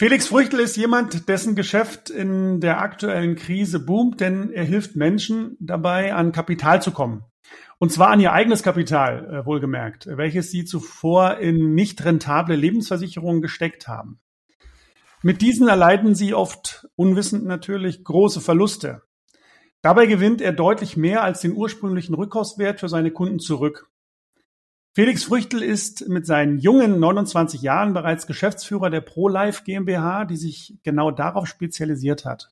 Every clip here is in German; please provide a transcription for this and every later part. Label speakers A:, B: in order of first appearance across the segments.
A: Felix Früchtel ist jemand, dessen Geschäft in der aktuellen Krise boomt, denn er hilft Menschen dabei, an Kapital zu kommen. Und zwar an ihr eigenes Kapital, äh, wohlgemerkt, welches sie zuvor in nicht rentable Lebensversicherungen gesteckt haben. Mit diesen erleiden sie oft, unwissend natürlich, große Verluste. Dabei gewinnt er deutlich mehr als den ursprünglichen Rückkaufswert für seine Kunden zurück. Felix Früchtel ist mit seinen jungen 29 Jahren bereits Geschäftsführer der ProLife GmbH, die sich genau darauf spezialisiert hat.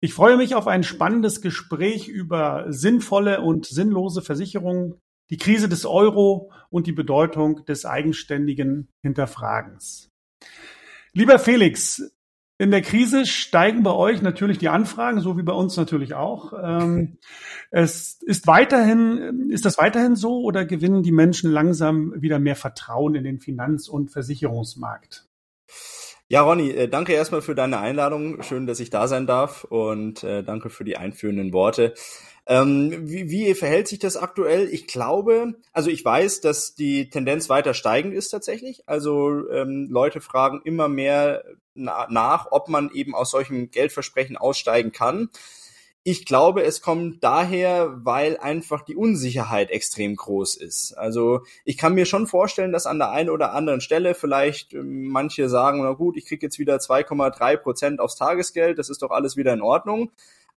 A: Ich freue mich auf ein spannendes Gespräch über sinnvolle und sinnlose Versicherungen, die Krise des Euro und die Bedeutung des eigenständigen Hinterfragens. Lieber Felix, in der Krise steigen bei euch natürlich die Anfragen, so wie bei uns natürlich auch. Ähm, es ist weiterhin, ist das weiterhin so oder gewinnen die Menschen langsam wieder mehr Vertrauen in den Finanz- und Versicherungsmarkt?
B: Ja, Ronny, äh, danke erstmal für deine Einladung. Schön, dass ich da sein darf und äh, danke für die einführenden Worte. Ähm, wie, wie verhält sich das aktuell? Ich glaube, also ich weiß, dass die Tendenz weiter steigend ist tatsächlich. Also ähm, Leute fragen immer mehr na nach, ob man eben aus solchen Geldversprechen aussteigen kann. Ich glaube, es kommt daher, weil einfach die Unsicherheit extrem groß ist. Also ich kann mir schon vorstellen, dass an der einen oder anderen Stelle vielleicht ähm, manche sagen, na gut, ich kriege jetzt wieder 2,3 Prozent aufs Tagesgeld, das ist doch alles wieder in Ordnung.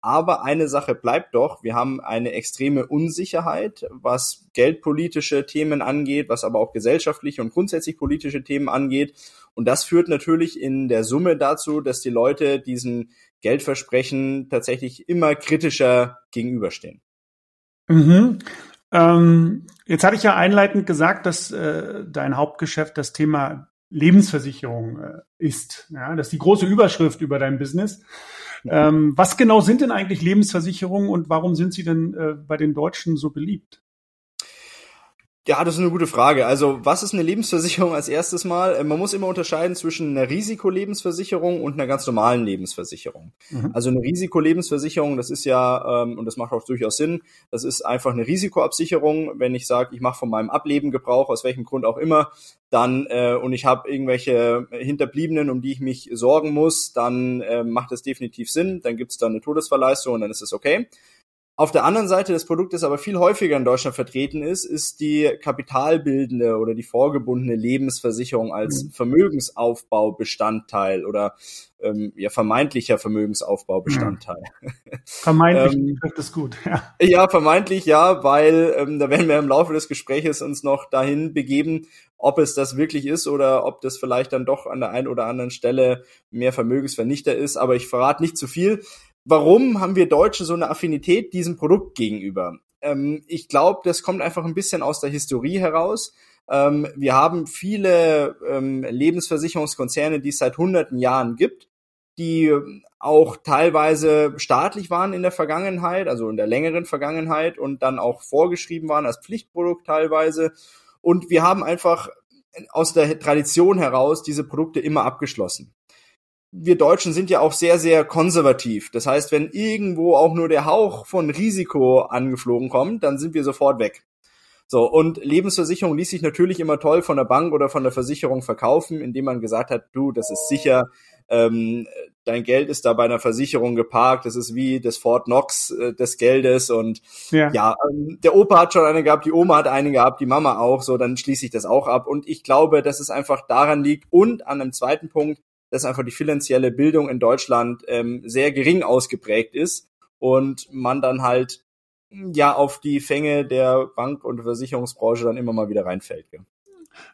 B: Aber eine Sache bleibt doch, wir haben eine extreme Unsicherheit, was geldpolitische Themen angeht, was aber auch gesellschaftliche und grundsätzlich politische Themen angeht. Und das führt natürlich in der Summe dazu, dass die Leute diesen Geldversprechen tatsächlich immer kritischer gegenüberstehen.
A: Mhm. Ähm, jetzt hatte ich ja einleitend gesagt, dass äh, dein Hauptgeschäft das Thema Lebensversicherung äh, ist. Ja, das ist die große Überschrift über dein Business. Ähm, was genau sind denn eigentlich Lebensversicherungen und warum sind sie denn äh, bei den Deutschen so beliebt?
B: Ja, das ist eine gute Frage. Also, was ist eine Lebensversicherung als erstes Mal? Äh, man muss immer unterscheiden zwischen einer Risikolebensversicherung und einer ganz normalen Lebensversicherung. Mhm. Also eine Risikolebensversicherung, das ist ja, ähm, und das macht auch durchaus Sinn, das ist einfach eine Risikoabsicherung. Wenn ich sage, ich mache von meinem Ableben Gebrauch, aus welchem Grund auch immer, dann äh, und ich habe irgendwelche Hinterbliebenen, um die ich mich sorgen muss, dann äh, macht das definitiv Sinn. Dann gibt's dann eine Todesverleistung und dann ist es okay. Auf der anderen Seite des Produktes aber viel häufiger in Deutschland vertreten ist, ist die kapitalbildende oder die vorgebundene Lebensversicherung als mhm. Vermögensaufbaubestandteil oder ähm, ja vermeintlicher Vermögensaufbaubestandteil.
A: Mhm. Vermeintlich ähm, trifft es gut.
B: Ja. ja, vermeintlich ja, weil ähm, da werden wir im Laufe des Gespräches uns noch dahin begeben, ob es das wirklich ist oder ob das vielleicht dann doch an der einen oder anderen Stelle mehr Vermögensvernichter ist. Aber ich verrate nicht zu viel warum haben wir Deutsche so eine Affinität diesem Produkt gegenüber? Ähm, ich glaube, das kommt einfach ein bisschen aus der Historie heraus. Ähm, wir haben viele ähm, Lebensversicherungskonzerne, die es seit hunderten Jahren gibt, die auch teilweise staatlich waren in der Vergangenheit, also in der längeren Vergangenheit und dann auch vorgeschrieben waren als Pflichtprodukt teilweise. Und wir haben einfach aus der Tradition heraus diese Produkte immer abgeschlossen wir Deutschen sind ja auch sehr, sehr konservativ. Das heißt, wenn irgendwo auch nur der Hauch von Risiko angeflogen kommt, dann sind wir sofort weg. So, und Lebensversicherung ließ sich natürlich immer toll von der Bank oder von der Versicherung verkaufen, indem man gesagt hat, du, das ist sicher, ähm, dein Geld ist da bei einer Versicherung geparkt, das ist wie das Fort Knox äh, des Geldes und ja, ja ähm, der Opa hat schon eine gehabt, die Oma hat eine gehabt, die Mama auch, so, dann schließe ich das auch ab und ich glaube, dass es einfach daran liegt und an einem zweiten Punkt, dass einfach die finanzielle Bildung in Deutschland ähm, sehr gering ausgeprägt ist und man dann halt ja auf die Fänge der Bank- und Versicherungsbranche dann immer mal wieder reinfällt. Ja.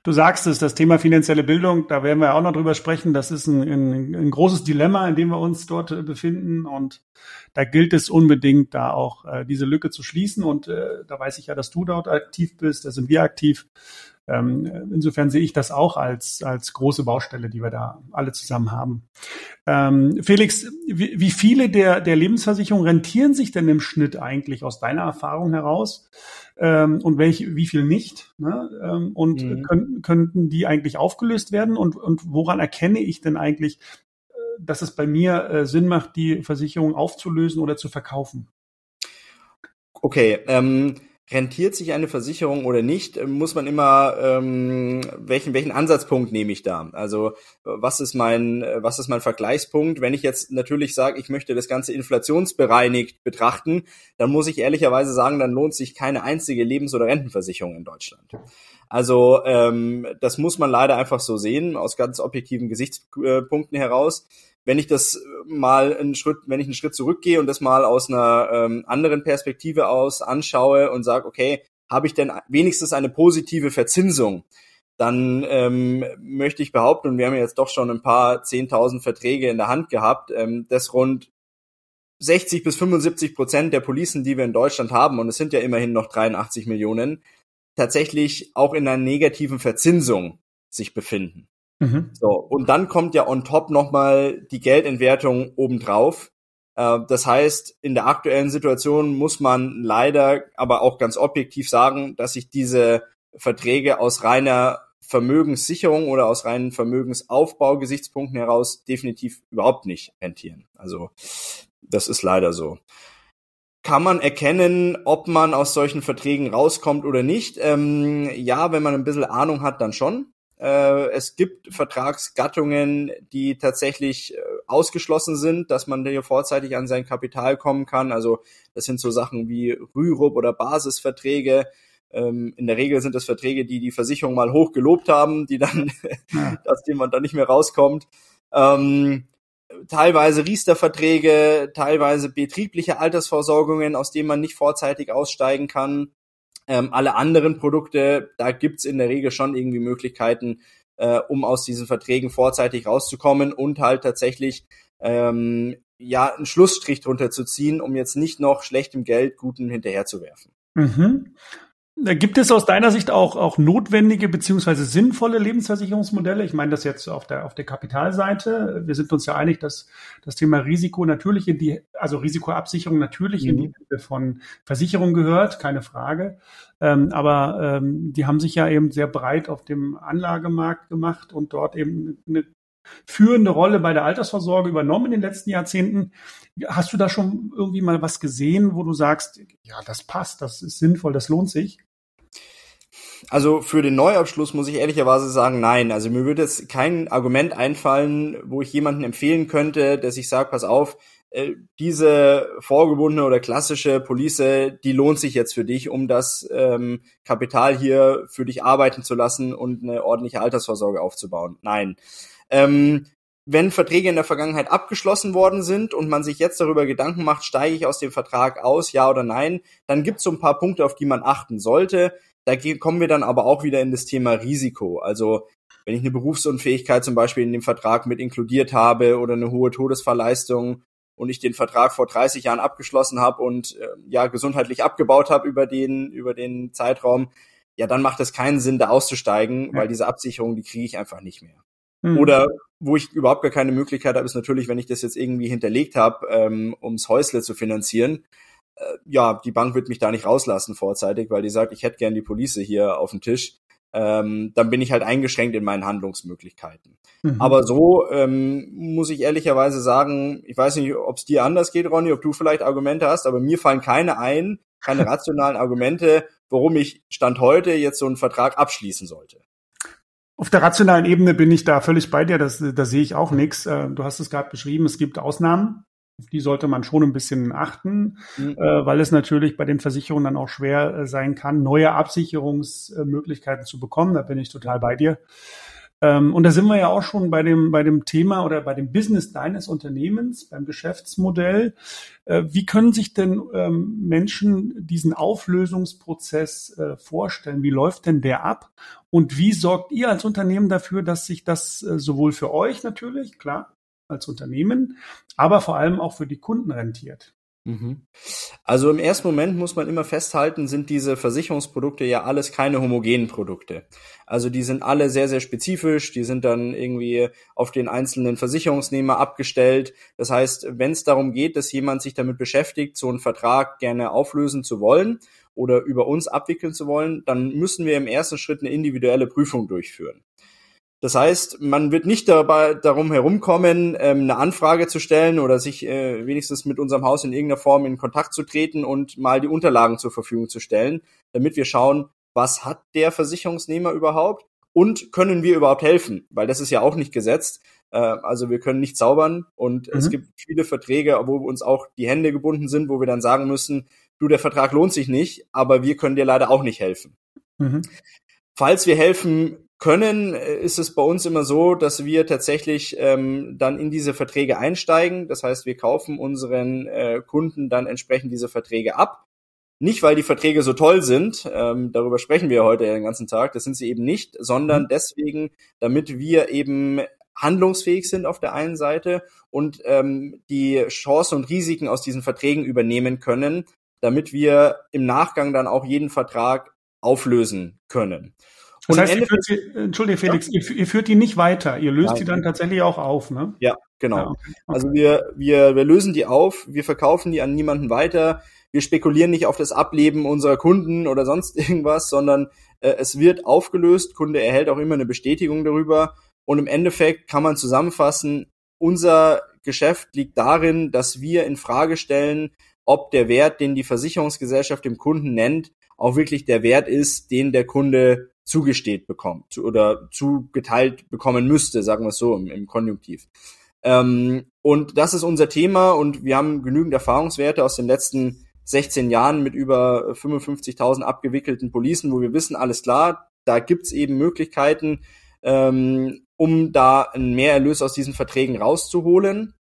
A: Du sagst es, das Thema finanzielle Bildung, da werden wir auch noch drüber sprechen. Das ist ein, ein, ein großes Dilemma, in dem wir uns dort äh, befinden. Und da gilt es unbedingt, da auch äh, diese Lücke zu schließen. Und äh, da weiß ich ja, dass du dort aktiv bist, da sind wir aktiv. Ähm, insofern sehe ich das auch als, als große Baustelle, die wir da alle zusammen haben. Ähm, Felix, wie, wie viele der, der Lebensversicherungen rentieren sich denn im Schnitt eigentlich aus deiner Erfahrung heraus? Ähm, und welche, wie viel nicht? Ne? Ähm, und mhm. können, könnten die eigentlich aufgelöst werden? Und, und woran erkenne ich denn eigentlich, äh, dass es bei mir äh, Sinn macht, die Versicherung aufzulösen oder zu verkaufen?
B: Okay, ähm, rentiert sich eine Versicherung oder nicht, äh, muss man immer ähm, welchen welchen Ansatzpunkt nehme ich da? Also was ist mein was ist mein Vergleichspunkt? Wenn ich jetzt natürlich sage, ich möchte das ganze inflationsbereinigt betrachten, dann muss ich ehrlicherweise sagen, dann lohnt sich keine einzige Lebens- oder Rentenversicherung in Deutschland. Also ähm, das muss man leider einfach so sehen aus ganz objektiven Gesichtspunkten heraus wenn ich das mal einen Schritt, wenn ich einen Schritt zurückgehe und das mal aus einer ähm, anderen Perspektive aus anschaue und sage, okay, habe ich denn wenigstens eine positive Verzinsung? Dann ähm, möchte ich behaupten, und wir haben jetzt doch schon ein paar 10.000 Verträge in der Hand gehabt, ähm, dass rund 60 bis 75 Prozent der Policen, die wir in Deutschland haben, und es sind ja immerhin noch 83 Millionen, tatsächlich auch in einer negativen Verzinsung sich befinden. Mhm. So, und dann kommt ja on top nochmal die Geldentwertung obendrauf. Äh, das heißt, in der aktuellen Situation muss man leider aber auch ganz objektiv sagen, dass sich diese Verträge aus reiner Vermögenssicherung oder aus reinen Vermögensaufbau-Gesichtspunkten heraus definitiv überhaupt nicht rentieren. Also das ist leider so. Kann man erkennen, ob man aus solchen Verträgen rauskommt oder nicht? Ähm, ja, wenn man ein bisschen Ahnung hat, dann schon. Äh, es gibt Vertragsgattungen, die tatsächlich äh, ausgeschlossen sind, dass man hier vorzeitig an sein Kapital kommen kann. Also das sind so Sachen wie Rürup oder Basisverträge. Ähm, in der Regel sind das Verträge, die die Versicherung mal hoch gelobt haben, die dann, ja. dass jemand da nicht mehr rauskommt. Ähm, teilweise Riester-Verträge, teilweise betriebliche Altersvorsorgungen, aus denen man nicht vorzeitig aussteigen kann. Ähm, alle anderen Produkte, da gibt's in der Regel schon irgendwie Möglichkeiten, äh, um aus diesen Verträgen vorzeitig rauszukommen und halt tatsächlich ähm, ja einen Schlussstrich drunter zu ziehen, um jetzt nicht noch schlechtem Geld Guten hinterherzuwerfen.
A: Mhm. Gibt es aus deiner Sicht auch, auch notwendige beziehungsweise sinnvolle Lebensversicherungsmodelle? Ich meine das jetzt auf der, auf der Kapitalseite. Wir sind uns ja einig, dass das Thema Risiko natürlich in die, also Risikoabsicherung natürlich mhm. in die mhm. Hände von Versicherung gehört, keine Frage. Ähm, aber ähm, die haben sich ja eben sehr breit auf dem Anlagemarkt gemacht und dort eben eine führende Rolle bei der Altersvorsorge übernommen in den letzten Jahrzehnten. Hast du da schon irgendwie mal was gesehen, wo du sagst, ja, das passt, das ist sinnvoll, das lohnt sich?
B: Also für den Neuabschluss muss ich ehrlicherweise sagen, nein. Also mir würde jetzt kein Argument einfallen, wo ich jemanden empfehlen könnte, dass ich sage, pass auf, äh, diese vorgebundene oder klassische Police, die lohnt sich jetzt für dich, um das ähm, Kapital hier für dich arbeiten zu lassen und eine ordentliche Altersvorsorge aufzubauen. Nein. Ähm, wenn Verträge in der Vergangenheit abgeschlossen worden sind und man sich jetzt darüber Gedanken macht, steige ich aus dem Vertrag aus, ja oder nein, dann gibt es so ein paar Punkte, auf die man achten sollte. Da kommen wir dann aber auch wieder in das Thema Risiko. Also wenn ich eine Berufsunfähigkeit zum Beispiel in dem Vertrag mit inkludiert habe oder eine hohe Todesverleistung und ich den Vertrag vor 30 Jahren abgeschlossen habe und äh, ja gesundheitlich abgebaut habe über den über den Zeitraum, ja dann macht es keinen Sinn, da auszusteigen, ja. weil diese Absicherung die kriege ich einfach nicht mehr. Mhm. Oder wo ich überhaupt gar keine Möglichkeit habe, ist natürlich, wenn ich das jetzt irgendwie hinterlegt habe, ähm, ums Häusle zu finanzieren. Äh, ja, die Bank wird mich da nicht rauslassen vorzeitig, weil die sagt, ich hätte gern die Police hier auf dem Tisch. Ähm, dann bin ich halt eingeschränkt in meinen Handlungsmöglichkeiten. Mhm. Aber so ähm, muss ich ehrlicherweise sagen, ich weiß nicht, ob es dir anders geht, Ronny, ob du vielleicht Argumente hast, aber mir fallen keine ein, keine rationalen Argumente, warum ich Stand heute jetzt so einen Vertrag abschließen sollte.
A: Auf der rationalen Ebene bin ich da völlig bei dir, das, da sehe ich auch nichts. Äh, du hast es gerade beschrieben, es gibt Ausnahmen, auf die sollte man schon ein bisschen achten, mhm. Äh, weil es natürlich bei den Versicherungen dann auch schwer äh, sein kann, neue Absicherungsmöglichkeiten zu bekommen. Da bin ich total bei dir. Ähm, und da sind wir ja auch schon bei dem, bei dem Thema oder bei dem Business deines Unternehmens, beim Geschäftsmodell. Äh, wie können sich denn ähm, Menschen diesen Auflösungsprozess äh, vorstellen? Wie läuft denn der ab? Und wie sorgt ihr als Unternehmen dafür, dass sich das äh, sowohl für euch natürlich, klar, als Unternehmen, aber vor allem auch für die Kunden rentiert?
B: Mhm. Also im ersten Moment muss man immer festhalten, sind diese Versicherungsprodukte ja alles keine homogenen Produkte. Also die sind alle sehr, sehr spezifisch, die sind dann irgendwie auf den einzelnen Versicherungsnehmer abgestellt. Das heißt, wenn es darum geht, dass jemand sich damit beschäftigt, so einen Vertrag gerne auflösen zu wollen oder über uns abwickeln zu wollen, dann müssen wir im ersten Schritt eine individuelle Prüfung durchführen. Das heißt, man wird nicht dabei darum herumkommen, ähm, eine Anfrage zu stellen oder sich äh, wenigstens mit unserem Haus in irgendeiner Form in Kontakt zu treten und mal die Unterlagen zur Verfügung zu stellen, damit wir schauen, was hat der Versicherungsnehmer überhaupt und können wir überhaupt helfen, weil das ist ja auch nicht gesetzt. Äh, also wir können nicht zaubern und mhm. es gibt viele Verträge, wo uns auch die Hände gebunden sind, wo wir dann sagen müssen, du, der Vertrag lohnt sich nicht, aber wir können dir leider auch nicht helfen. Mhm. Falls wir helfen können, äh, ist es bei uns immer so, dass wir tatsächlich ähm, dann in diese Verträge einsteigen. Das heißt, wir kaufen unseren äh, Kunden dann entsprechend diese Verträge ab. Nicht, weil die Verträge so toll sind, ähm, darüber sprechen wir heute den ganzen Tag, das sind sie eben nicht, sondern mhm. deswegen, damit wir eben handlungsfähig sind auf der einen Seite und ähm, die Chancen und Risiken aus diesen Verträgen übernehmen können, damit wir im Nachgang dann auch jeden Vertrag auflösen können.
A: Das heißt, ihr führt sie, Entschuldige Felix, ja. ihr, ihr, führt die nicht weiter, ihr löst Nein. die dann tatsächlich auch auf, ne?
B: Ja, genau. Ja, okay. Also wir, wir, wir lösen die auf, wir verkaufen die an niemanden weiter, wir spekulieren nicht auf das Ableben unserer Kunden oder sonst irgendwas, sondern äh, es wird aufgelöst, Kunde erhält auch immer eine Bestätigung darüber und im Endeffekt kann man zusammenfassen, unser Geschäft liegt darin, dass wir in Frage stellen, ob der Wert, den die Versicherungsgesellschaft dem Kunden nennt, auch wirklich der Wert ist, den der Kunde zugesteht bekommt oder zugeteilt bekommen müsste, sagen wir es so im, im Konjunktiv. Ähm, und das ist unser Thema und wir haben genügend Erfahrungswerte aus den letzten 16 Jahren mit über 55.000 abgewickelten Policen, wo wir wissen, alles klar, da gibt's eben Möglichkeiten, ähm, um da einen Mehrerlös aus diesen Verträgen rauszuholen.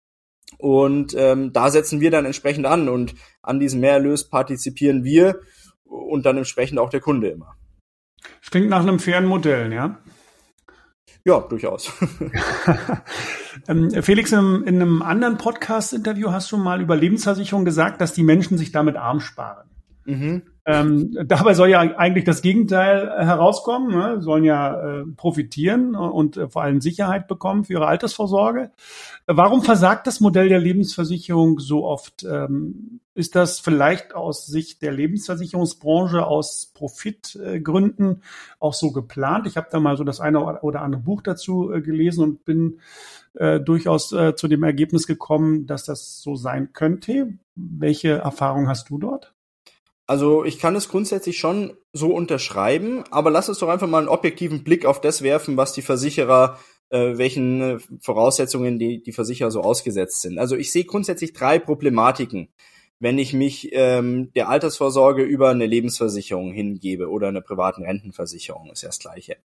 B: Und ähm, da setzen wir dann entsprechend an und an diesem Mehrerlös partizipieren wir und dann entsprechend auch der Kunde immer.
A: Das klingt nach einem fairen Modell, ja?
B: Ja, durchaus.
A: Ähm, Felix, in, in einem anderen Podcast-Interview hast du mal über Lebensversicherung gesagt, dass die Menschen sich damit arm sparen. Mhm. Ähm, dabei soll ja eigentlich das Gegenteil herauskommen, ne? sollen ja äh, profitieren und äh, vor allem Sicherheit bekommen für ihre Altersvorsorge. Warum versagt das Modell der Lebensversicherung so oft? Ähm, ist das vielleicht aus Sicht der Lebensversicherungsbranche aus Profitgründen auch so geplant? Ich habe da mal so das eine oder andere Buch dazu äh, gelesen und bin äh, durchaus zu dem Ergebnis gekommen, dass das so sein könnte. Welche Erfahrung hast du dort?
B: Also ich kann es grundsätzlich schon so unterschreiben, aber lass uns doch einfach mal einen objektiven Blick auf das werfen, was die Versicherer, äh, welchen äh, Voraussetzungen die, die Versicherer so ausgesetzt sind. Also ich sehe grundsätzlich drei Problematiken, wenn ich mich ähm, der Altersvorsorge über eine Lebensversicherung hingebe oder eine privaten Rentenversicherung, ist ja das gleiche.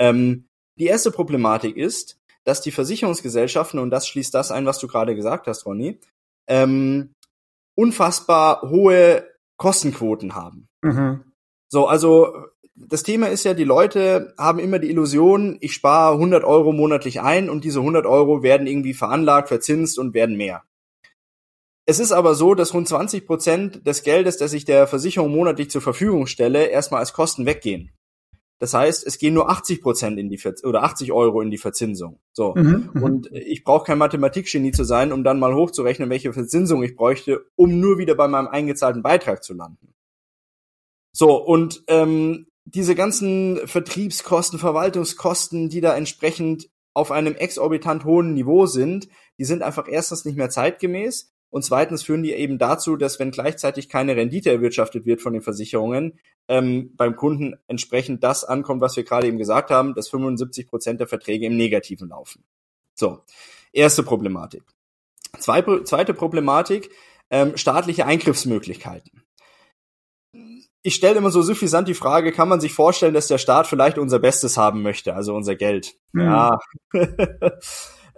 B: Ähm, die erste Problematik ist, dass die Versicherungsgesellschaften, und das schließt das ein, was du gerade gesagt hast, Ronny, ähm, unfassbar hohe Kostenquoten haben. Mhm. So, also das Thema ist ja, die Leute haben immer die Illusion, ich spare 100 Euro monatlich ein und diese 100 Euro werden irgendwie veranlagt, verzinst und werden mehr. Es ist aber so, dass rund 20 Prozent des Geldes, das ich der Versicherung monatlich zur Verfügung stelle, erstmal als Kosten weggehen. Das heißt, es gehen nur 80 Prozent in die Ver oder 80 Euro in die Verzinsung. So. Mhm, mhm, und ich brauche kein Mathematikgenie zu sein, um dann mal hochzurechnen, welche Verzinsung ich bräuchte, um nur wieder bei meinem eingezahlten Beitrag zu landen. So, und ähm, diese ganzen Vertriebskosten, Verwaltungskosten, die da entsprechend auf einem exorbitant hohen Niveau sind, die sind einfach erstens nicht mehr zeitgemäß und zweitens führen die eben dazu, dass wenn gleichzeitig keine Rendite erwirtschaftet wird von den Versicherungen, ähm, beim Kunden entsprechend das ankommt, was wir gerade eben gesagt haben, dass 75 Prozent der Verträge im Negativen laufen. So, erste Problematik. Zwei, zweite Problematik, ähm, staatliche Eingriffsmöglichkeiten. Ich stelle immer so suffisant die Frage, kann man sich vorstellen, dass der Staat vielleicht unser Bestes haben möchte, also unser Geld? Mhm. Ja.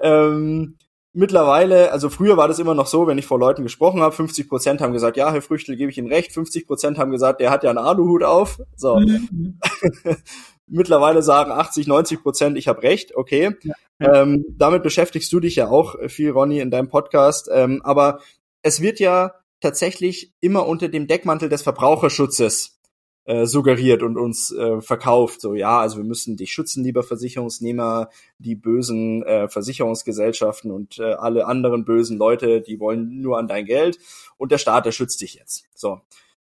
B: ähm, mittlerweile, also früher war das immer noch so, wenn ich vor Leuten gesprochen habe, 50 Prozent haben gesagt, ja, Herr Früchtel, gebe ich Ihnen recht, 50 Prozent haben gesagt, der hat ja einen Aluhut auf. So. Mhm. mittlerweile sagen 80, 90 Prozent, ich habe recht, okay. Ja. Ähm, damit beschäftigst du dich ja auch viel, Ronny, in deinem Podcast. Ähm, aber es wird ja tatsächlich immer unter dem Deckmantel des Verbraucherschutzes äh, suggeriert und uns äh, verkauft. So, ja, also wir müssen dich schützen, lieber Versicherungsnehmer, die bösen äh, Versicherungsgesellschaften und äh, alle anderen bösen Leute, die wollen nur an dein Geld und der Staat, der schützt dich jetzt. So.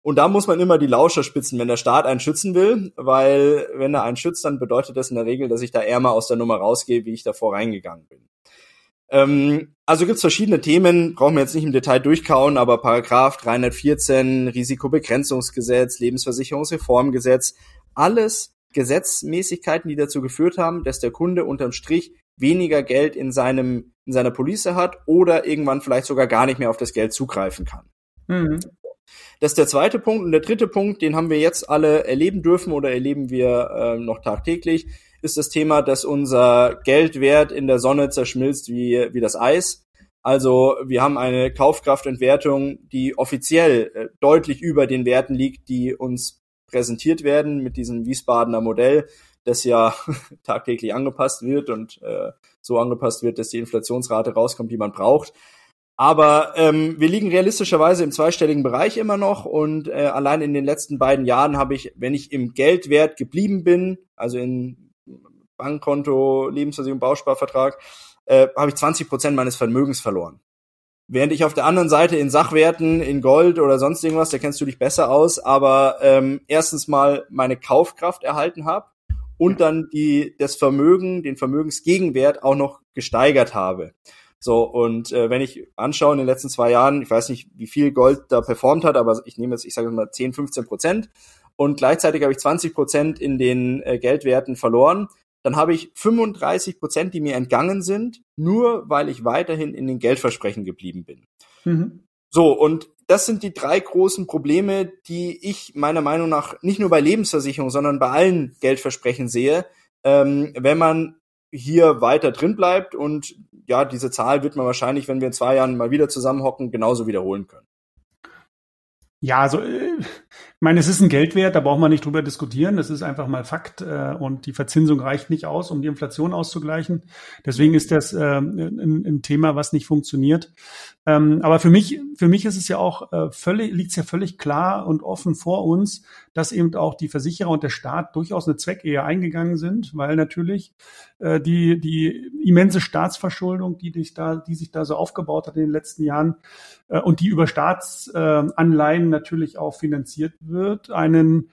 B: Und da muss man immer die Lauscher spitzen, wenn der Staat einen schützen will, weil wenn er einen schützt, dann bedeutet das in der Regel, dass ich da ärmer aus der Nummer rausgehe, wie ich davor reingegangen bin. Ähm, also gibt's verschiedene Themen, brauchen wir jetzt nicht im Detail durchkauen, aber Paragraph 314, Risikobegrenzungsgesetz, Lebensversicherungsreformgesetz, alles Gesetzmäßigkeiten, die dazu geführt haben, dass der Kunde unterm Strich weniger Geld in seinem in seiner Police hat oder irgendwann vielleicht sogar gar nicht mehr auf das Geld zugreifen kann. Mhm. Das ist der zweite Punkt. Und der dritte Punkt, den haben wir jetzt alle erleben dürfen oder erleben wir äh, noch tagtäglich, ist das Thema, dass unser Geldwert in der Sonne zerschmilzt wie, wie das Eis. Also wir haben eine Kaufkraftentwertung, die offiziell äh, deutlich über den Werten liegt, die uns präsentiert werden mit diesem Wiesbadener Modell, das ja tagtäglich angepasst wird und äh, so angepasst wird, dass die Inflationsrate rauskommt, die man braucht. Aber ähm, wir liegen realistischerweise im zweistelligen Bereich immer noch und äh, allein in den letzten beiden Jahren habe ich, wenn ich im Geldwert geblieben bin, also in Bankkonto, Lebensversicherung, Bausparvertrag, äh, habe ich 20 Prozent meines Vermögens verloren. Während ich auf der anderen Seite in Sachwerten, in Gold oder sonst irgendwas, da kennst du dich besser aus, aber ähm, erstens mal meine Kaufkraft erhalten habe und dann die das Vermögen, den Vermögensgegenwert auch noch gesteigert habe. So, und äh, wenn ich anschaue in den letzten zwei Jahren, ich weiß nicht, wie viel Gold da performt hat, aber ich nehme jetzt, ich sage mal 10, 15 Prozent und gleichzeitig habe ich 20 Prozent in den äh, Geldwerten verloren, dann habe ich 35 Prozent, die mir entgangen sind, nur weil ich weiterhin in den Geldversprechen geblieben bin. Mhm. So, und das sind die drei großen Probleme, die ich meiner Meinung nach nicht nur bei Lebensversicherungen, sondern bei allen Geldversprechen sehe, ähm, wenn man hier weiter drin bleibt und ja, diese Zahl wird man wahrscheinlich, wenn wir in zwei Jahren mal wieder zusammenhocken, genauso wiederholen können.
A: Ja, also äh, ich meine, es ist ein Geldwert, da braucht man nicht drüber diskutieren. Das ist einfach mal Fakt äh, und die Verzinsung reicht nicht aus, um die Inflation auszugleichen. Deswegen ist das äh, ein, ein Thema, was nicht funktioniert. Ähm, aber für mich, für mich ist es ja auch äh, völlig, liegt es ja völlig klar und offen vor uns, dass eben auch die Versicherer und der Staat durchaus eine Zweckehe eingegangen sind, weil natürlich äh, die, die immense Staatsverschuldung, die sich da, die sich da so aufgebaut hat in den letzten Jahren äh, und die über Staatsanleihen natürlich auch finanziert wird, einen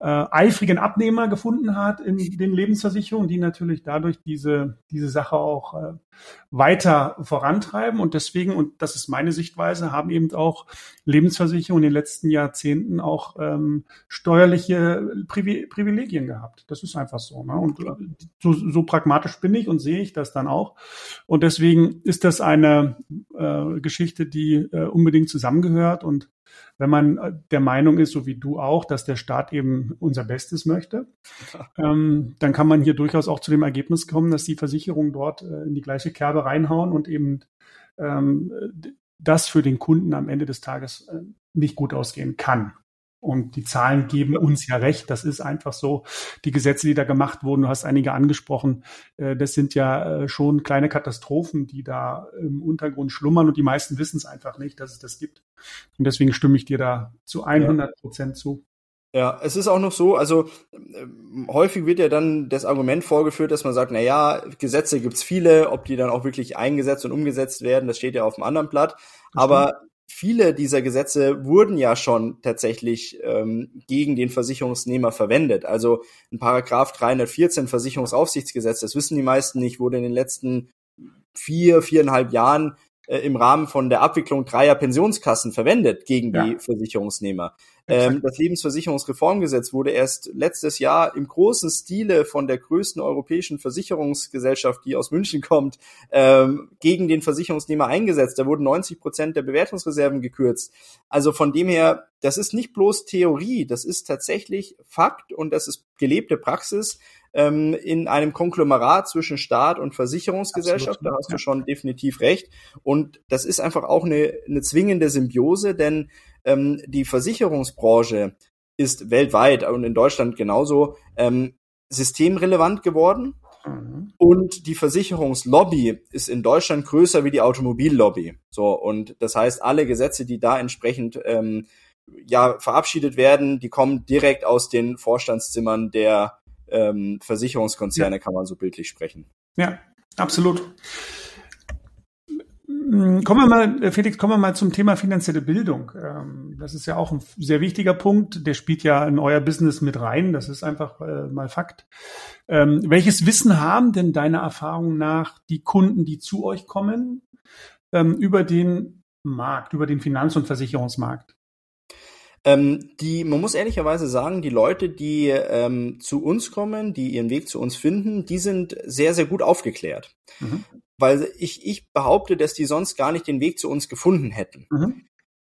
A: äh, eifrigen Abnehmer gefunden hat in den Lebensversicherungen, die natürlich dadurch diese, diese Sache auch äh, weiter vorantreiben. Und deswegen, und das ist meine Sichtweise, haben eben auch Lebensversicherungen in den letzten Jahrzehnten auch ähm, steuerliche Privi Privilegien gehabt. Das ist einfach so. Ne? Und so, so pragmatisch bin ich und sehe ich das dann auch. Und deswegen ist das eine äh, Geschichte, die äh, unbedingt zusammengehört und wenn man äh, der Meinung ist, so wie du auch, dass der Staat eben unser Bestes möchte, ähm, dann kann man hier durchaus auch zu dem Ergebnis kommen, dass die Versicherungen dort äh, in die gleiche Kerbe reinhauen und eben ähm, das für den Kunden am Ende des Tages äh, nicht gut ausgehen kann. Und die Zahlen geben uns ja recht. Das ist einfach so. Die Gesetze, die da gemacht wurden, du hast einige angesprochen, äh, das sind ja äh, schon kleine Katastrophen, die da im Untergrund schlummern und die meisten wissen es einfach nicht, dass es das gibt. Und deswegen stimme ich dir da zu 100 Prozent zu.
B: Ja, es ist auch noch so, also äh, häufig wird ja dann das Argument vorgeführt, dass man sagt, na ja, Gesetze gibt's viele, ob die dann auch wirklich eingesetzt und umgesetzt werden, das steht ja auf dem anderen Blatt. Aber viele dieser Gesetze wurden ja schon tatsächlich ähm, gegen den Versicherungsnehmer verwendet. Also ein Paragraph 314 Versicherungsaufsichtsgesetz, das wissen die meisten nicht, wurde in den letzten vier, viereinhalb Jahren äh, im Rahmen von der Abwicklung dreier Pensionskassen verwendet gegen ja. die Versicherungsnehmer. Ähm, das Lebensversicherungsreformgesetz wurde erst letztes Jahr im großen Stile von der größten europäischen Versicherungsgesellschaft, die aus München kommt, ähm, gegen den Versicherungsnehmer eingesetzt. Da wurden 90 Prozent der Bewertungsreserven gekürzt. Also von dem her, das ist nicht bloß Theorie, das ist tatsächlich Fakt und das ist gelebte Praxis ähm, in einem Konglomerat zwischen Staat und Versicherungsgesellschaft. Absolut. Da hast du schon definitiv recht. Und das ist einfach auch eine, eine zwingende Symbiose, denn ähm, die Versicherungsbranche ist weltweit und in Deutschland genauso ähm, systemrelevant geworden. Mhm. Und die Versicherungslobby ist in Deutschland größer wie die Automobillobby. So, und das heißt, alle Gesetze, die da entsprechend ähm, ja verabschiedet werden, die kommen direkt aus den Vorstandszimmern der ähm, Versicherungskonzerne, ja. kann man so bildlich sprechen.
A: Ja, absolut Hm, kommen wir mal, äh, Felix, kommen wir mal zum Thema finanzielle Bildung. Ähm, das ist ja auch ein sehr wichtiger Punkt. Der spielt ja in euer Business mit rein. Das ist einfach äh, mal Fakt. Ähm, welches Wissen haben denn deiner Erfahrung nach die Kunden, die zu euch kommen, ähm, über den Markt, über den Finanz- und Versicherungsmarkt?
B: Ähm, die, man muss ehrlicherweise sagen, die Leute, die ähm, zu uns kommen, die ihren Weg zu uns finden, die sind sehr, sehr gut aufgeklärt. Mhm. Weil ich, ich behaupte, dass die sonst gar nicht den Weg zu uns gefunden hätten. Mhm.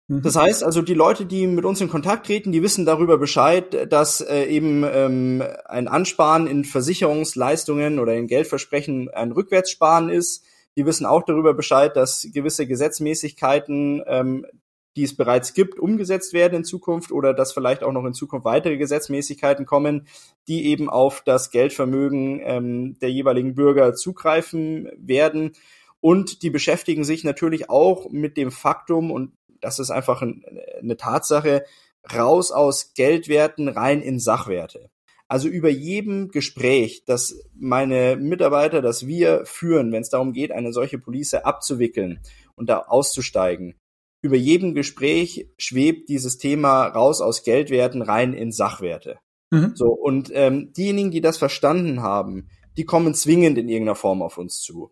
B: mhm. Das heißt also, die Leute, die mit uns in Kontakt treten, die wissen darüber Bescheid, dass äh, eben ähm, ein Ansparen in Versicherungsleistungen oder in Geldversprechen ein Rückwärtssparen ist. Die wissen auch darüber Bescheid, dass gewisse Gesetzmäßigkeiten ähm, die es bereits gibt, umgesetzt werden in Zukunft oder dass vielleicht auch noch in Zukunft weitere Gesetzmäßigkeiten kommen, die eben auf das Geldvermögen ähm, der jeweiligen Bürger zugreifen werden. Und die beschäftigen sich natürlich auch mit dem Faktum, und das ist einfach ein, eine Tatsache, raus aus Geldwerten rein in Sachwerte. Also über jedem Gespräch, das meine Mitarbeiter, das wir führen, wenn es darum geht, eine solche Police abzuwickeln und da auszusteigen, über jedem Gespräch schwebt dieses Thema raus aus Geldwerten rein in Sachwerte. Mhm. So, und ähm, diejenigen, die das verstanden haben, die kommen zwingend in irgendeiner Form auf uns zu.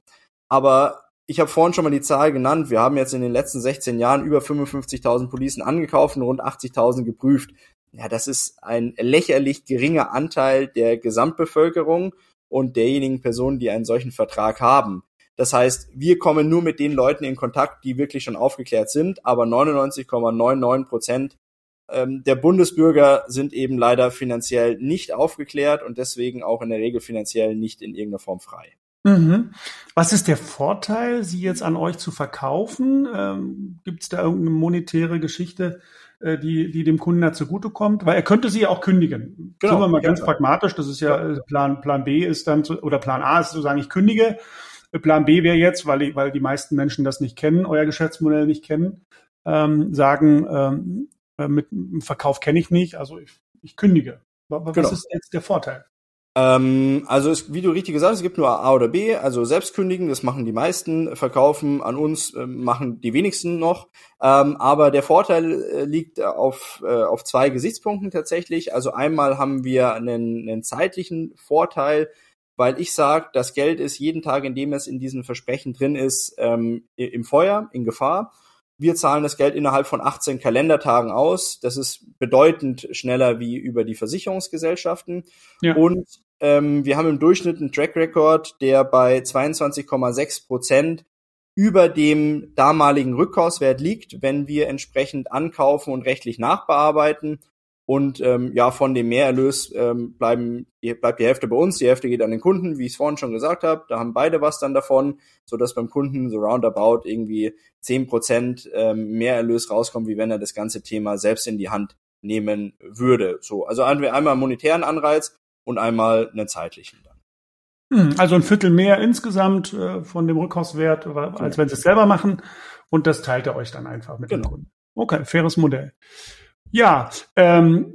B: Aber ich habe vorhin schon mal die Zahl genannt. Wir haben jetzt in den letzten 16 Jahren über 55.000 Policen angekauft und rund 80.000 geprüft. Ja, das ist ein lächerlich geringer Anteil der Gesamtbevölkerung und derjenigen Personen, die einen solchen Vertrag haben. Das heißt, wir kommen nur mit den Leuten in Kontakt, die wirklich schon aufgeklärt sind, aber 99,99 Prozent ähm, der Bundesbürger sind eben leider finanziell nicht aufgeklärt und deswegen auch in der Regel finanziell nicht in irgendeiner Form frei.
A: Mhm. Was ist der Vorteil, sie jetzt an euch zu verkaufen? Ähm, Gibt es da irgendeine monetäre Geschichte, äh, die, die dem Kunden da zugutekommt? Weil er könnte sie ja auch kündigen. Genau. Sind wir mal ganz ja. pragmatisch. Das ist ja, ja, Plan, Plan B ist dann, zu, oder Plan A ist zu sagen, ich kündige Plan B wäre jetzt, weil, die, weil die meisten Menschen das nicht kennen, euer Geschäftsmodell nicht kennen, ähm, sagen, ähm, äh, mit Verkauf kenne ich nicht, also ich, ich kündige. Was genau. ist jetzt der Vorteil?
B: Ähm, also es, wie du richtig gesagt hast, es gibt nur A oder B, also selbst kündigen, das machen die meisten, verkaufen an uns äh, machen die wenigsten noch. Ähm, aber der Vorteil äh, liegt auf, äh, auf zwei Gesichtspunkten tatsächlich. Also einmal haben wir einen, einen zeitlichen Vorteil, weil ich sage, das Geld ist jeden Tag, in dem es in diesen Versprechen drin ist, ähm, im Feuer, in Gefahr. Wir zahlen das Geld innerhalb von 18 Kalendertagen aus. Das ist bedeutend schneller wie über die Versicherungsgesellschaften. Ja. Und ähm, wir haben im Durchschnitt einen Track Record, der bei 22,6 Prozent über dem damaligen Rückkaufswert liegt, wenn wir entsprechend ankaufen und rechtlich nachbearbeiten. Und ähm, ja, von dem Mehrerlös ähm, bleiben, bleibt die Hälfte bei uns, die Hälfte geht an den Kunden, wie ich es vorhin schon gesagt habe. Da haben beide was dann davon, so dass beim Kunden so roundabout irgendwie zehn Prozent ähm, Mehrerlös rauskommt, wie wenn er das ganze Thema selbst in die Hand nehmen würde. So, also einmal einen monetären Anreiz und einmal einen zeitlichen dann.
A: Hm, also ein Viertel mehr insgesamt äh, von dem Rückkaufswert, als genau. wenn sie es selber machen. Und das teilt ihr euch dann einfach mit genau. dem Kunden. Okay, faires Modell. Ja, ähm,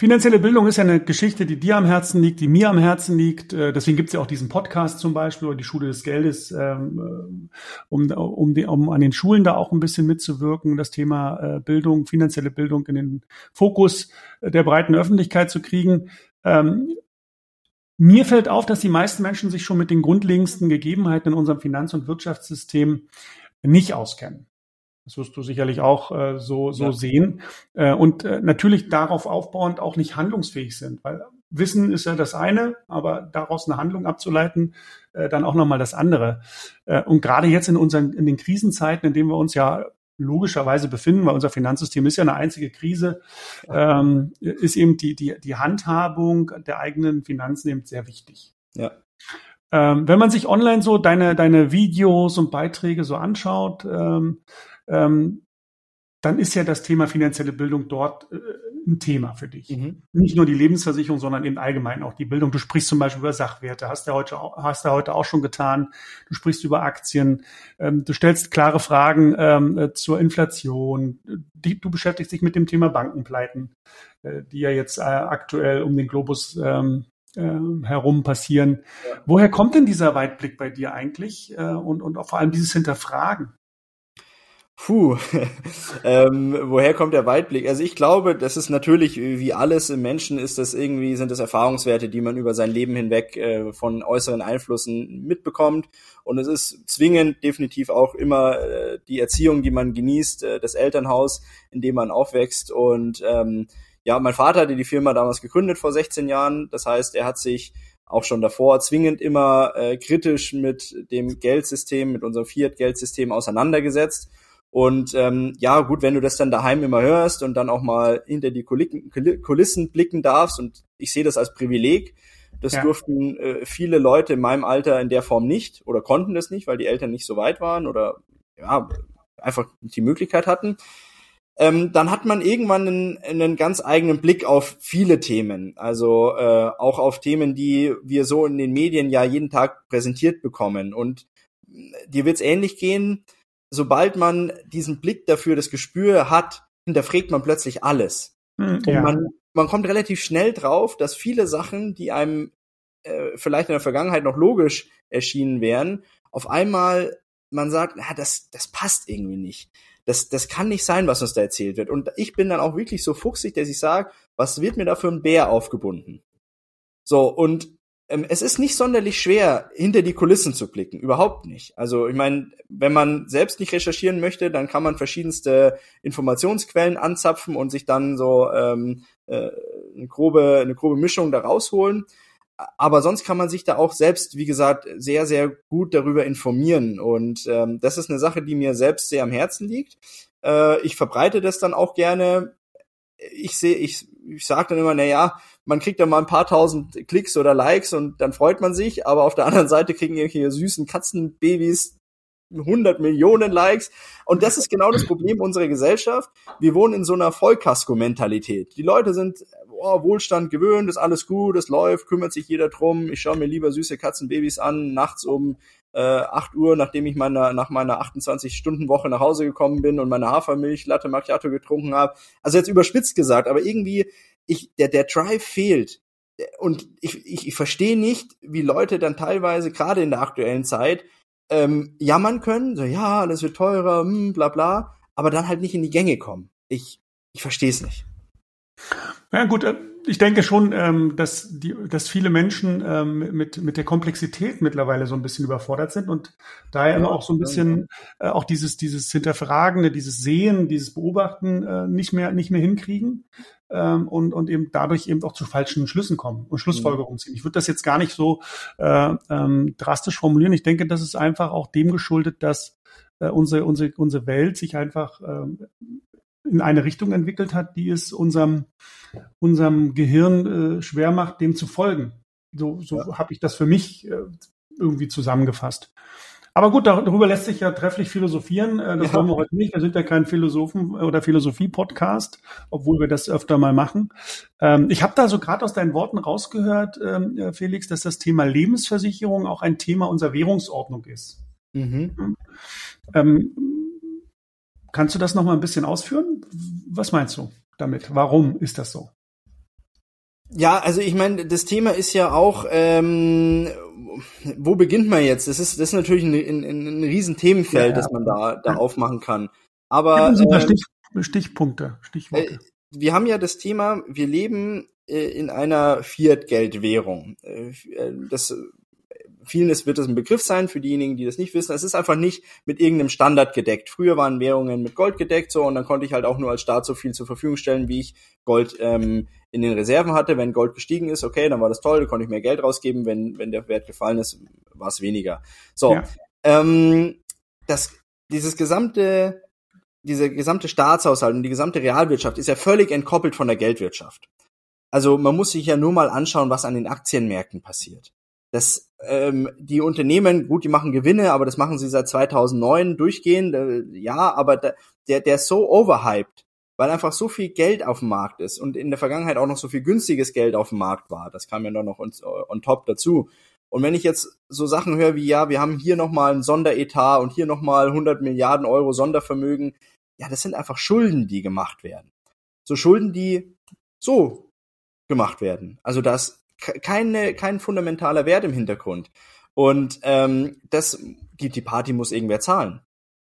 A: Finanzielle Bildung ist ja eine Geschichte, die dir am Herzen liegt, die mir am Herzen liegt. Äh, deswegen gibt es ja auch diesen Podcast zum Beispiel oder die Schule des Geldes, ähm, um, um, die, um an den Schulen da auch ein bisschen mitzuwirken, das Thema äh, Bildung, finanzielle Bildung in den Fokus der breiten Öffentlichkeit zu kriegen. Ähm, mir fällt auf, dass die meisten Menschen sich schon mit den grundlegendsten Gegebenheiten in unserem Finanz- und Wirtschaftssystem nicht auskennen. Das wirst du sicherlich auch äh, so, so ja. sehen. Äh, und äh, natürlich darauf aufbauend auch nicht handlungsfähig sind, weil Wissen ist ja das eine, aber daraus eine Handlung abzuleiten, äh, dann auch nochmal das andere. Äh, und gerade jetzt in unseren, in den Krisenzeiten, in denen wir uns ja logischerweise befinden, weil unser Finanzsystem ist ja eine einzige Krise, ähm, ist eben die, die, die Handhabung der eigenen Finanzen eben sehr wichtig. Ja. Ähm, wenn man sich online so deine, deine Videos und Beiträge so anschaut, ähm, ähm, dann ist ja das Thema finanzielle Bildung dort äh, ein Thema für dich. Mhm. Nicht nur die Lebensversicherung, sondern eben allgemein auch die Bildung. Du sprichst zum Beispiel über Sachwerte, hast du heute, hast du heute auch schon getan. Du sprichst über Aktien. Ähm, du stellst klare Fragen ähm, äh, zur Inflation. Die, du beschäftigst dich mit dem Thema Bankenpleiten, äh, die ja jetzt äh, aktuell um den Globus ähm, äh, herum passieren. Ja. Woher kommt denn dieser Weitblick bei dir eigentlich äh, und, und auch vor allem dieses Hinterfragen?
B: Puh, ähm, woher kommt der Weitblick? Also ich glaube, das ist natürlich wie alles im Menschen ist das irgendwie sind das Erfahrungswerte, die man über sein Leben hinweg äh, von äußeren Einflüssen mitbekommt. Und es ist zwingend definitiv auch immer äh, die Erziehung, die man genießt, äh, das Elternhaus, in dem man aufwächst. Und ähm, ja, mein Vater hatte die Firma damals gegründet vor 16 Jahren, das heißt, er hat sich auch schon davor zwingend immer äh, kritisch mit dem Geldsystem, mit unserem Fiat-Geldsystem auseinandergesetzt und ähm, ja, gut, wenn du das dann daheim immer hörst und dann auch mal hinter die Kulissen blicken darfst, und ich sehe das als Privileg, das ja. durften äh, viele Leute in meinem Alter in der Form nicht oder konnten das nicht, weil die Eltern nicht so weit waren oder ja, einfach nicht die Möglichkeit hatten. Ähm, dann hat man irgendwann einen, einen ganz eigenen Blick auf viele Themen, also äh, auch auf Themen, die wir so in den Medien ja jeden Tag präsentiert bekommen. Und dir wird's ähnlich gehen sobald man diesen Blick dafür, das Gespür hat, hinterfragt man plötzlich alles. Hm, ja. Und man, man kommt relativ schnell drauf, dass viele Sachen, die einem äh, vielleicht in der Vergangenheit noch logisch erschienen wären, auf einmal man sagt, na, das, das passt irgendwie nicht. Das, das kann nicht sein, was uns da erzählt wird. Und ich bin dann auch wirklich so fuchsig, dass ich sage, was wird mir da für ein Bär aufgebunden? So, und es ist nicht sonderlich schwer, hinter die Kulissen zu blicken. Überhaupt nicht. Also ich meine, wenn man selbst nicht recherchieren möchte, dann kann man verschiedenste Informationsquellen anzapfen und sich dann so ähm, äh, eine, grobe, eine grobe Mischung da rausholen. Aber sonst kann man sich da auch selbst, wie gesagt, sehr, sehr gut darüber informieren. Und ähm, das ist eine Sache, die mir selbst sehr am Herzen liegt. Äh, ich verbreite das dann auch gerne. Ich sehe, ich, ich sage dann immer, na ja, man kriegt dann mal ein paar tausend Klicks oder Likes und dann freut man sich, aber auf der anderen Seite kriegen irgendwelche süßen Katzenbabys 100 Millionen Likes. Und das ist genau das Problem unserer Gesellschaft. Wir wohnen in so einer Vollkasko-Mentalität. Die Leute sind oh, Wohlstand gewöhnt, ist alles gut, es läuft, kümmert sich jeder drum. Ich schaue mir lieber süße Katzenbabys an, nachts um äh, 8 Uhr, nachdem ich meiner, nach meiner 28-Stunden-Woche nach Hause gekommen bin und meine Hafermilch, Latte Macchiato getrunken habe. Also jetzt überspitzt gesagt, aber irgendwie ich, der, der Drive fehlt. Und ich, ich, ich verstehe nicht, wie Leute dann teilweise, gerade in der aktuellen Zeit, ähm, jammern können, so ja, alles wird teurer, hm, bla bla, aber dann halt nicht in die Gänge kommen. Ich, ich verstehe es nicht.
A: Ja gut, äh, ich denke schon, ähm, dass, die, dass viele Menschen ähm, mit, mit der Komplexität mittlerweile so ein bisschen überfordert sind und daher immer auch so ein bisschen äh, auch dieses, dieses Hinterfragende, dieses Sehen, dieses Beobachten äh, nicht mehr, nicht mehr hinkriegen ähm, und, und eben dadurch eben auch zu falschen Schlüssen kommen und Schlussfolgerungen ziehen. Ich würde das jetzt gar nicht so äh, ähm, drastisch formulieren. Ich denke, das ist einfach auch dem geschuldet, dass äh, unsere, unsere, unsere Welt sich einfach ähm, in eine Richtung entwickelt hat, die es unserem, unserem Gehirn äh, schwer macht, dem zu folgen. So, so ja. habe ich das für mich äh, irgendwie zusammengefasst. Aber gut, darüber lässt sich ja trefflich philosophieren. Äh, das ja. wollen wir heute nicht. Wir sind ja kein Philosophen- oder Philosophie-Podcast, obwohl wir das öfter mal machen. Ähm, ich habe da so gerade aus deinen Worten rausgehört, ähm, äh, Felix, dass das Thema Lebensversicherung auch ein Thema unserer Währungsordnung ist. Mhm. Ähm, Kannst du das noch mal ein bisschen ausführen? Was meinst du damit? Warum ist das so?
B: Ja, also ich meine, das Thema ist ja auch, ähm, wo beginnt man jetzt? Das ist, das ist natürlich ein, ein, ein Riesenthemenfeld, ja, das man da, da aufmachen kann. Aber
A: äh, Stich, Stichpunkte, Stichworte. Äh,
B: wir haben ja das Thema, wir leben äh, in einer Fiat-Geldwährung. Äh, äh das vielen ist, wird es ein Begriff sein für diejenigen, die das nicht wissen. Es ist einfach nicht mit irgendeinem Standard gedeckt. Früher waren Währungen mit Gold gedeckt so und dann konnte ich halt auch nur als Staat so viel zur Verfügung stellen, wie ich Gold ähm, in den Reserven hatte. Wenn Gold gestiegen ist, okay, dann war das toll, da konnte ich mehr Geld rausgeben. Wenn, wenn der Wert gefallen ist, war es weniger. So, ja. ähm, das, dieses gesamte, diese gesamte Staatshaushalt und die gesamte Realwirtschaft ist ja völlig entkoppelt von der Geldwirtschaft. Also man muss sich ja nur mal anschauen, was an den Aktienmärkten passiert dass ähm, die Unternehmen, gut, die machen Gewinne, aber das machen sie seit 2009 durchgehend, äh, ja, aber da, der, der ist so overhyped, weil einfach so viel Geld auf dem Markt ist und in der Vergangenheit auch noch so viel günstiges Geld auf dem Markt war. Das kam ja dann noch on, on top dazu. Und wenn ich jetzt so Sachen höre wie, ja, wir haben hier nochmal ein Sonderetat und hier nochmal 100 Milliarden Euro Sondervermögen, ja, das sind einfach Schulden, die gemacht werden. So Schulden, die so gemacht werden. Also das keine, kein fundamentaler Wert im Hintergrund. Und ähm, das, die, die Party muss irgendwer zahlen.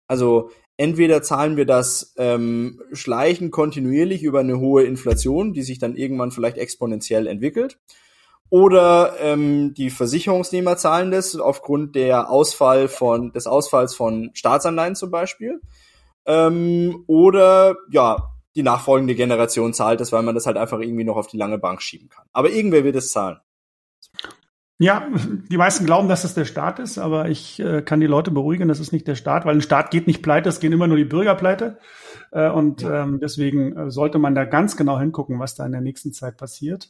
B: Also entweder zahlen wir das ähm, schleichend kontinuierlich über eine hohe Inflation, die sich dann irgendwann vielleicht exponentiell entwickelt, oder ähm, die Versicherungsnehmer zahlen das aufgrund der Ausfall von des Ausfalls von Staatsanleihen zum Beispiel, ähm, oder ja die nachfolgende Generation zahlt das, weil man das halt einfach irgendwie noch auf die lange Bank schieben kann. Aber irgendwer wird es zahlen.
A: Ja, die meisten glauben, dass es der Staat ist, aber ich äh, kann die Leute beruhigen, das ist nicht der Staat, weil ein Staat geht nicht pleite, es gehen immer nur die Bürger pleite. Äh, und ähm, deswegen äh, sollte man da ganz genau hingucken, was da in der nächsten Zeit passiert.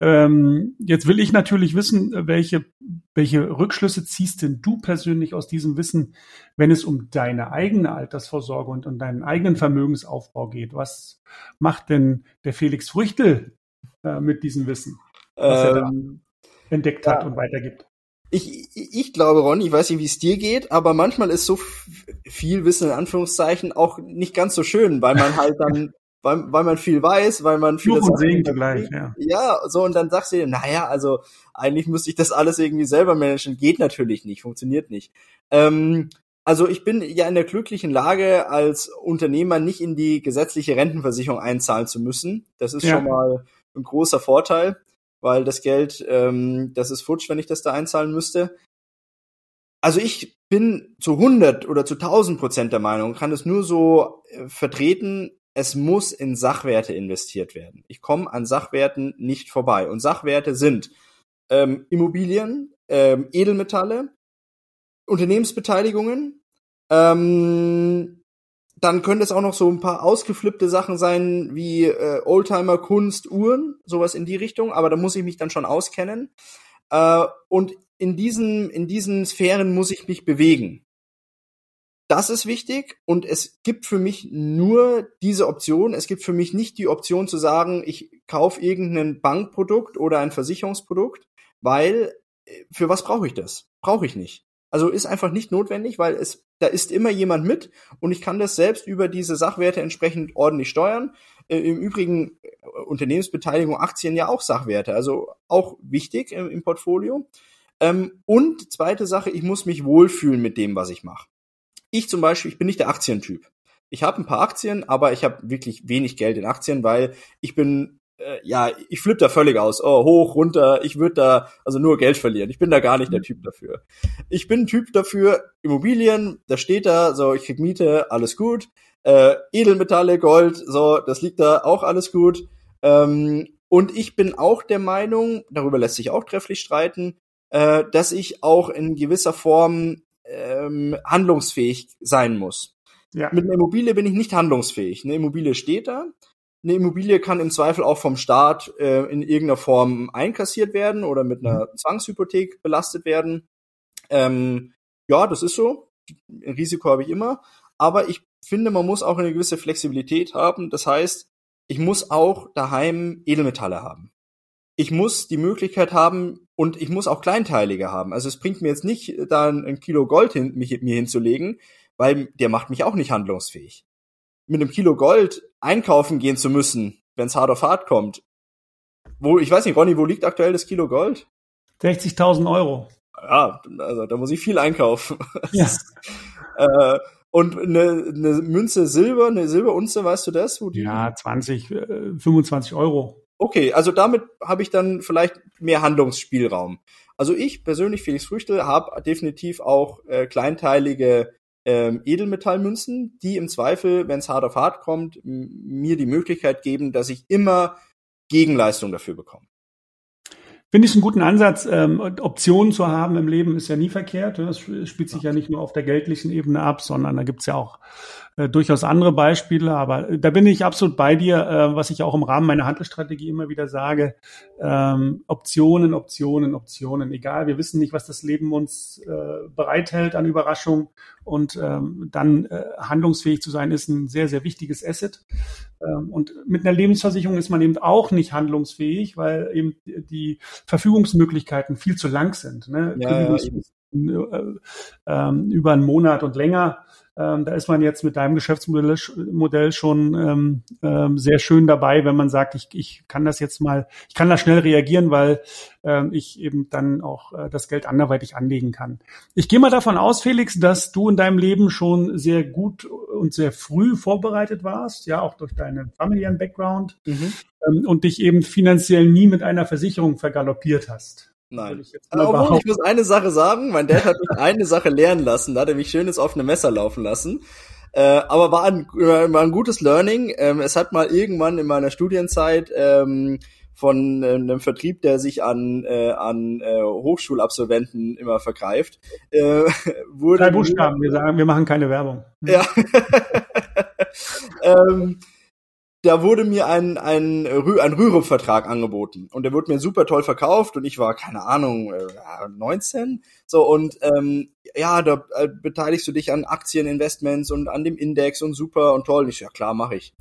A: Ähm, jetzt will ich natürlich wissen, welche, welche Rückschlüsse ziehst denn du persönlich aus diesem Wissen, wenn es um deine eigene Altersvorsorge und um deinen eigenen Vermögensaufbau geht? Was macht denn der Felix Früchtel äh, mit diesem Wissen? Ähm, entdeckt hat ja. und weitergibt.
B: Ich, ich glaube, Ron, ich weiß nicht, wie es dir geht, aber manchmal ist so viel Wissen in Anführungszeichen auch nicht ganz so schön, weil man halt dann, weil, weil man viel weiß, weil man viel
A: Segen zugleich, ja.
B: Ja, so und dann sagst du dir, naja, also eigentlich müsste ich das alles irgendwie selber managen. Geht natürlich nicht, funktioniert nicht. Ähm, also ich bin ja in der glücklichen Lage, als Unternehmer nicht in die gesetzliche Rentenversicherung einzahlen zu müssen. Das ist ja. schon mal ein großer Vorteil weil das Geld, ähm, das ist futsch, wenn ich das da einzahlen müsste. Also ich bin zu 100 oder zu 1000 Prozent der Meinung, kann es nur so äh, vertreten, es muss in Sachwerte investiert werden. Ich komme an Sachwerten nicht vorbei. Und Sachwerte sind ähm, Immobilien, ähm, Edelmetalle, Unternehmensbeteiligungen, ähm, dann könnte es auch noch so ein paar ausgeflippte Sachen sein, wie äh, Oldtimer, Kunst, Uhren, sowas in die Richtung, aber da muss ich mich dann schon auskennen. Äh, und in diesen, in diesen Sphären muss ich mich bewegen. Das ist wichtig und es gibt für mich nur diese Option. Es gibt für mich nicht die Option zu sagen, ich kaufe irgendein Bankprodukt oder ein Versicherungsprodukt, weil äh, für was brauche ich das? Brauche ich nicht. Also ist einfach nicht notwendig, weil es da ist immer jemand mit und ich kann das selbst über diese Sachwerte entsprechend ordentlich steuern. Äh, Im Übrigen äh, Unternehmensbeteiligung, Aktien ja auch Sachwerte, also auch wichtig im, im Portfolio. Ähm, und zweite Sache, ich muss mich wohlfühlen mit dem, was ich mache. Ich zum Beispiel, ich bin nicht der Aktientyp. Ich habe ein paar Aktien, aber ich habe wirklich wenig Geld in Aktien, weil ich bin äh, ja, ich flippe da völlig aus. Oh, hoch, runter. Ich würde da also nur Geld verlieren. Ich bin da gar nicht der Typ dafür. Ich bin ein Typ dafür, Immobilien, da steht da, so, ich krieg Miete, alles gut. Äh, Edelmetalle, Gold, so, das liegt da auch alles gut. Ähm, und ich bin auch der Meinung, darüber lässt sich auch trefflich streiten, äh, dass ich auch in gewisser Form ähm, handlungsfähig sein muss. Ja. Mit einer Immobilie bin ich nicht handlungsfähig. Eine Immobilie steht da, eine Immobilie kann im Zweifel auch vom Staat äh, in irgendeiner Form einkassiert werden oder mit einer mhm. Zwangshypothek belastet werden. Ähm, ja, das ist so. Ein Risiko habe ich immer. Aber ich finde, man muss auch eine gewisse Flexibilität haben. Das heißt, ich muss auch daheim Edelmetalle haben. Ich muss die Möglichkeit haben und ich muss auch Kleinteilige haben. Also es bringt mir jetzt nicht, da ein Kilo Gold hin, mich, mir hinzulegen, weil der macht mich auch nicht handlungsfähig mit einem Kilo Gold einkaufen gehen zu müssen, wenn es hart auf hart kommt. Wo, ich weiß nicht, Ronny, wo liegt aktuell das Kilo Gold?
A: 60.000 Euro.
B: Ja, also da muss ich viel einkaufen. Ja. äh, und eine, eine Münze Silber, eine Silberunze, weißt du das?
A: Ja, 20, 25 äh, Euro.
B: Okay, also damit habe ich dann vielleicht mehr Handlungsspielraum. Also ich persönlich, Felix Früchtel, habe definitiv auch äh, kleinteilige ähm, Edelmetallmünzen, die im Zweifel, wenn es hart auf hart kommt, mir die Möglichkeit geben, dass ich immer Gegenleistung dafür bekomme.
A: Finde ich einen guten Ansatz. Ähm, Optionen zu haben im Leben ist ja nie verkehrt. Das spielt sich ja nicht nur auf der geldlichen Ebene ab, sondern da gibt's ja auch äh, durchaus andere Beispiele. Aber äh, da bin ich absolut bei dir, äh, was ich auch im Rahmen meiner Handelsstrategie immer wieder sage. Ähm, Optionen, Optionen, Optionen. Egal, wir wissen nicht, was das Leben uns äh, bereithält an Überraschungen. Und ähm, dann äh, handlungsfähig zu sein, ist ein sehr, sehr wichtiges Asset. Ähm, und mit einer Lebensversicherung ist man eben auch nicht handlungsfähig, weil eben die Verfügungsmöglichkeiten viel zu lang sind. Ne?
B: Ja,
A: über einen Monat und länger. Ähm, da ist man jetzt mit deinem Geschäftsmodell Modell schon ähm, ähm, sehr schön dabei, wenn man sagt, ich, ich kann das jetzt mal, ich kann da schnell reagieren, weil ähm, ich eben dann auch äh, das Geld anderweitig anlegen kann. Ich gehe mal davon aus, Felix, dass du in deinem Leben schon sehr gut und sehr früh vorbereitet warst, ja, auch durch deinen familiären Background mhm. ähm, und dich eben finanziell nie mit einer Versicherung vergaloppiert hast.
B: Nein. Ich Obwohl, ich muss eine Sache sagen, mein Dad hat mich eine Sache lernen lassen, da hat er mich schönes offene Messer laufen lassen. Äh, aber war ein, war ein gutes Learning. Ähm, es hat mal irgendwann in meiner Studienzeit ähm, von äh, einem Vertrieb, der sich an, äh, an äh, Hochschulabsolventen immer vergreift. Äh,
A: wurde Drei Buchstaben, wir sagen, wir machen keine Werbung.
B: Ja. ähm, da wurde mir ein, ein, ein Rürup-Vertrag angeboten. Und der wurde mir super toll verkauft. Und ich war, keine Ahnung, 19. Äh, so und ähm, ja, da äh, beteiligst du dich an Aktieninvestments und an dem Index und super und toll. Und ich, ja klar, mache ich.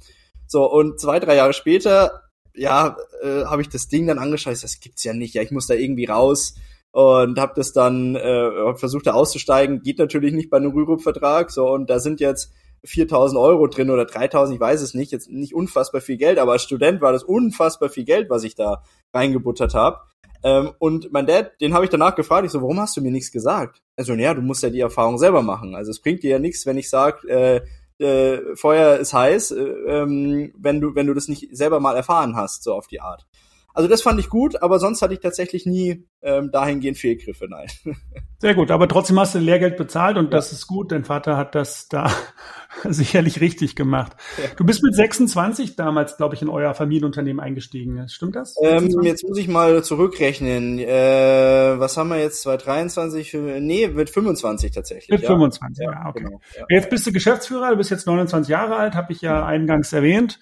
B: So, und zwei, drei Jahre später, ja, äh, habe ich das Ding dann angeschaut, das gibt's ja nicht, ja, ich muss da irgendwie raus. Und habe das dann äh, versucht da auszusteigen, geht natürlich nicht bei einem Rürup-Vertrag, so und da sind jetzt 4000 Euro drin oder 3000, ich weiß es nicht, jetzt nicht unfassbar viel Geld, aber als Student war das unfassbar viel Geld, was ich da reingebuttert habe. Ähm, und mein Dad, den habe ich danach gefragt, ich so, warum hast du mir nichts gesagt? Also, ja, du musst ja die Erfahrung selber machen. Also es bringt dir ja nichts, wenn ich sage, äh, äh, Feuer ist heiß, äh, ähm, wenn du wenn du das nicht selber mal erfahren hast, so auf die Art. Also das fand ich gut, aber sonst hatte ich tatsächlich nie ähm, dahingehend Fehlgriffe, nein.
A: Sehr gut, aber trotzdem hast du Lehrgeld bezahlt und ja. das ist gut. Dein Vater hat das da sicherlich richtig gemacht. Ja. Du bist mit 26 damals, glaube ich, in euer Familienunternehmen eingestiegen. Stimmt das?
B: Ähm, jetzt muss ich mal zurückrechnen. Äh, was haben wir jetzt? 2023? Nee, mit 25 tatsächlich.
A: Mit ja. 25, ja, okay. Genau, jetzt bist du Geschäftsführer, du bist jetzt 29 Jahre alt, habe ich ja eingangs erwähnt.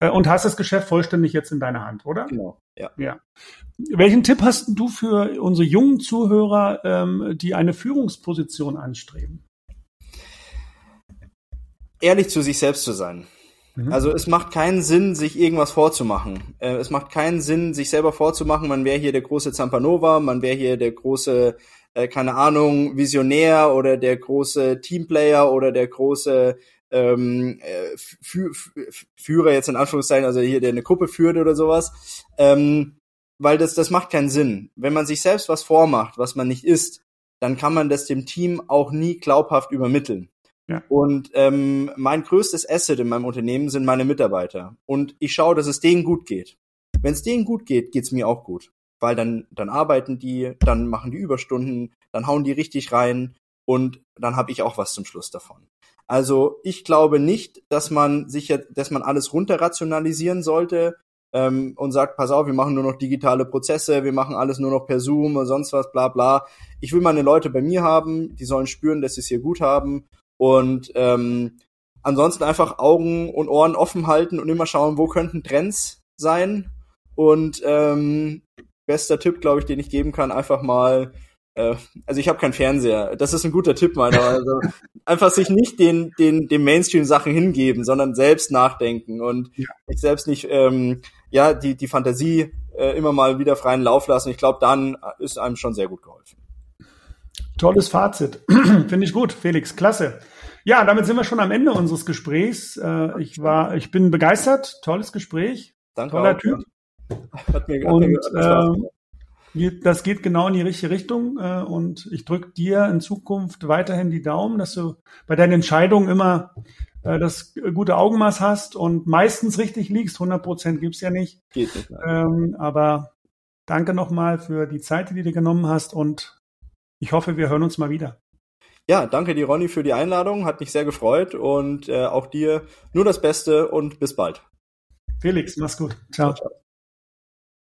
A: Äh, und hast das Geschäft vollständig jetzt in deiner Hand, oder?
B: Genau, ja.
A: ja. Welchen Tipp hast du für unsere jungen Zuhörer, ähm, die eine Führungsposition anstreben?
B: Ehrlich zu sich selbst zu sein. Mhm. Also es macht keinen Sinn, sich irgendwas vorzumachen. Äh, es macht keinen Sinn, sich selber vorzumachen, man wäre hier der große Zampanova, man wäre hier der große, äh, keine Ahnung, Visionär oder der große Teamplayer oder der große ähm, äh, Führer jetzt in Anführungszeichen, also hier der eine Gruppe führt oder sowas, ähm, weil das das macht keinen Sinn. Wenn man sich selbst was vormacht, was man nicht ist, dann kann man das dem Team auch nie glaubhaft übermitteln. Ja. Und ähm, mein größtes Asset in meinem Unternehmen sind meine Mitarbeiter. Und ich schaue, dass es denen gut geht. Wenn es denen gut geht, geht's mir auch gut. Weil dann, dann arbeiten die, dann machen die Überstunden, dann hauen die richtig rein und dann habe ich auch was zum Schluss davon. Also ich glaube nicht, dass man sich jetzt, dass man alles runterrationalisieren sollte ähm, und sagt, pass auf, wir machen nur noch digitale Prozesse, wir machen alles nur noch per Zoom und sonst was, bla bla. Ich will meine Leute bei mir haben, die sollen spüren, dass sie es hier gut haben und ähm, ansonsten einfach Augen und Ohren offen halten und immer schauen, wo könnten Trends sein. Und ähm, bester Tipp, glaube ich, den ich geben kann, einfach mal äh, also ich habe keinen Fernseher. Das ist ein guter Tipp meiner. Also einfach sich nicht den den den Mainstream Sachen hingeben, sondern selbst nachdenken und ja. sich selbst nicht ähm, ja die die Fantasie äh, immer mal wieder freien Lauf lassen. Ich glaube, dann ist einem schon sehr gut geholfen.
A: Tolles Fazit. Finde ich gut, Felix. Klasse. Ja, damit sind wir schon am Ende unseres Gesprächs. Äh, ich war, ich bin begeistert. Tolles Gespräch.
B: Danke. Toller auch, Typ.
A: Hat mir, hat und, mir das geht genau in die richtige Richtung äh, und ich drücke dir in Zukunft weiterhin die Daumen, dass du bei deinen Entscheidungen immer äh, das gute Augenmaß hast und meistens richtig liegst. 100 Prozent gibt's ja nicht. Geht nicht ähm, aber danke nochmal für die Zeit, die du dir genommen hast und ich hoffe, wir hören uns mal wieder.
B: Ja, danke dir, Ronny, für die Einladung. Hat mich sehr gefreut und äh, auch dir nur das Beste und bis bald.
A: Felix, mach's gut. Ciao. ciao.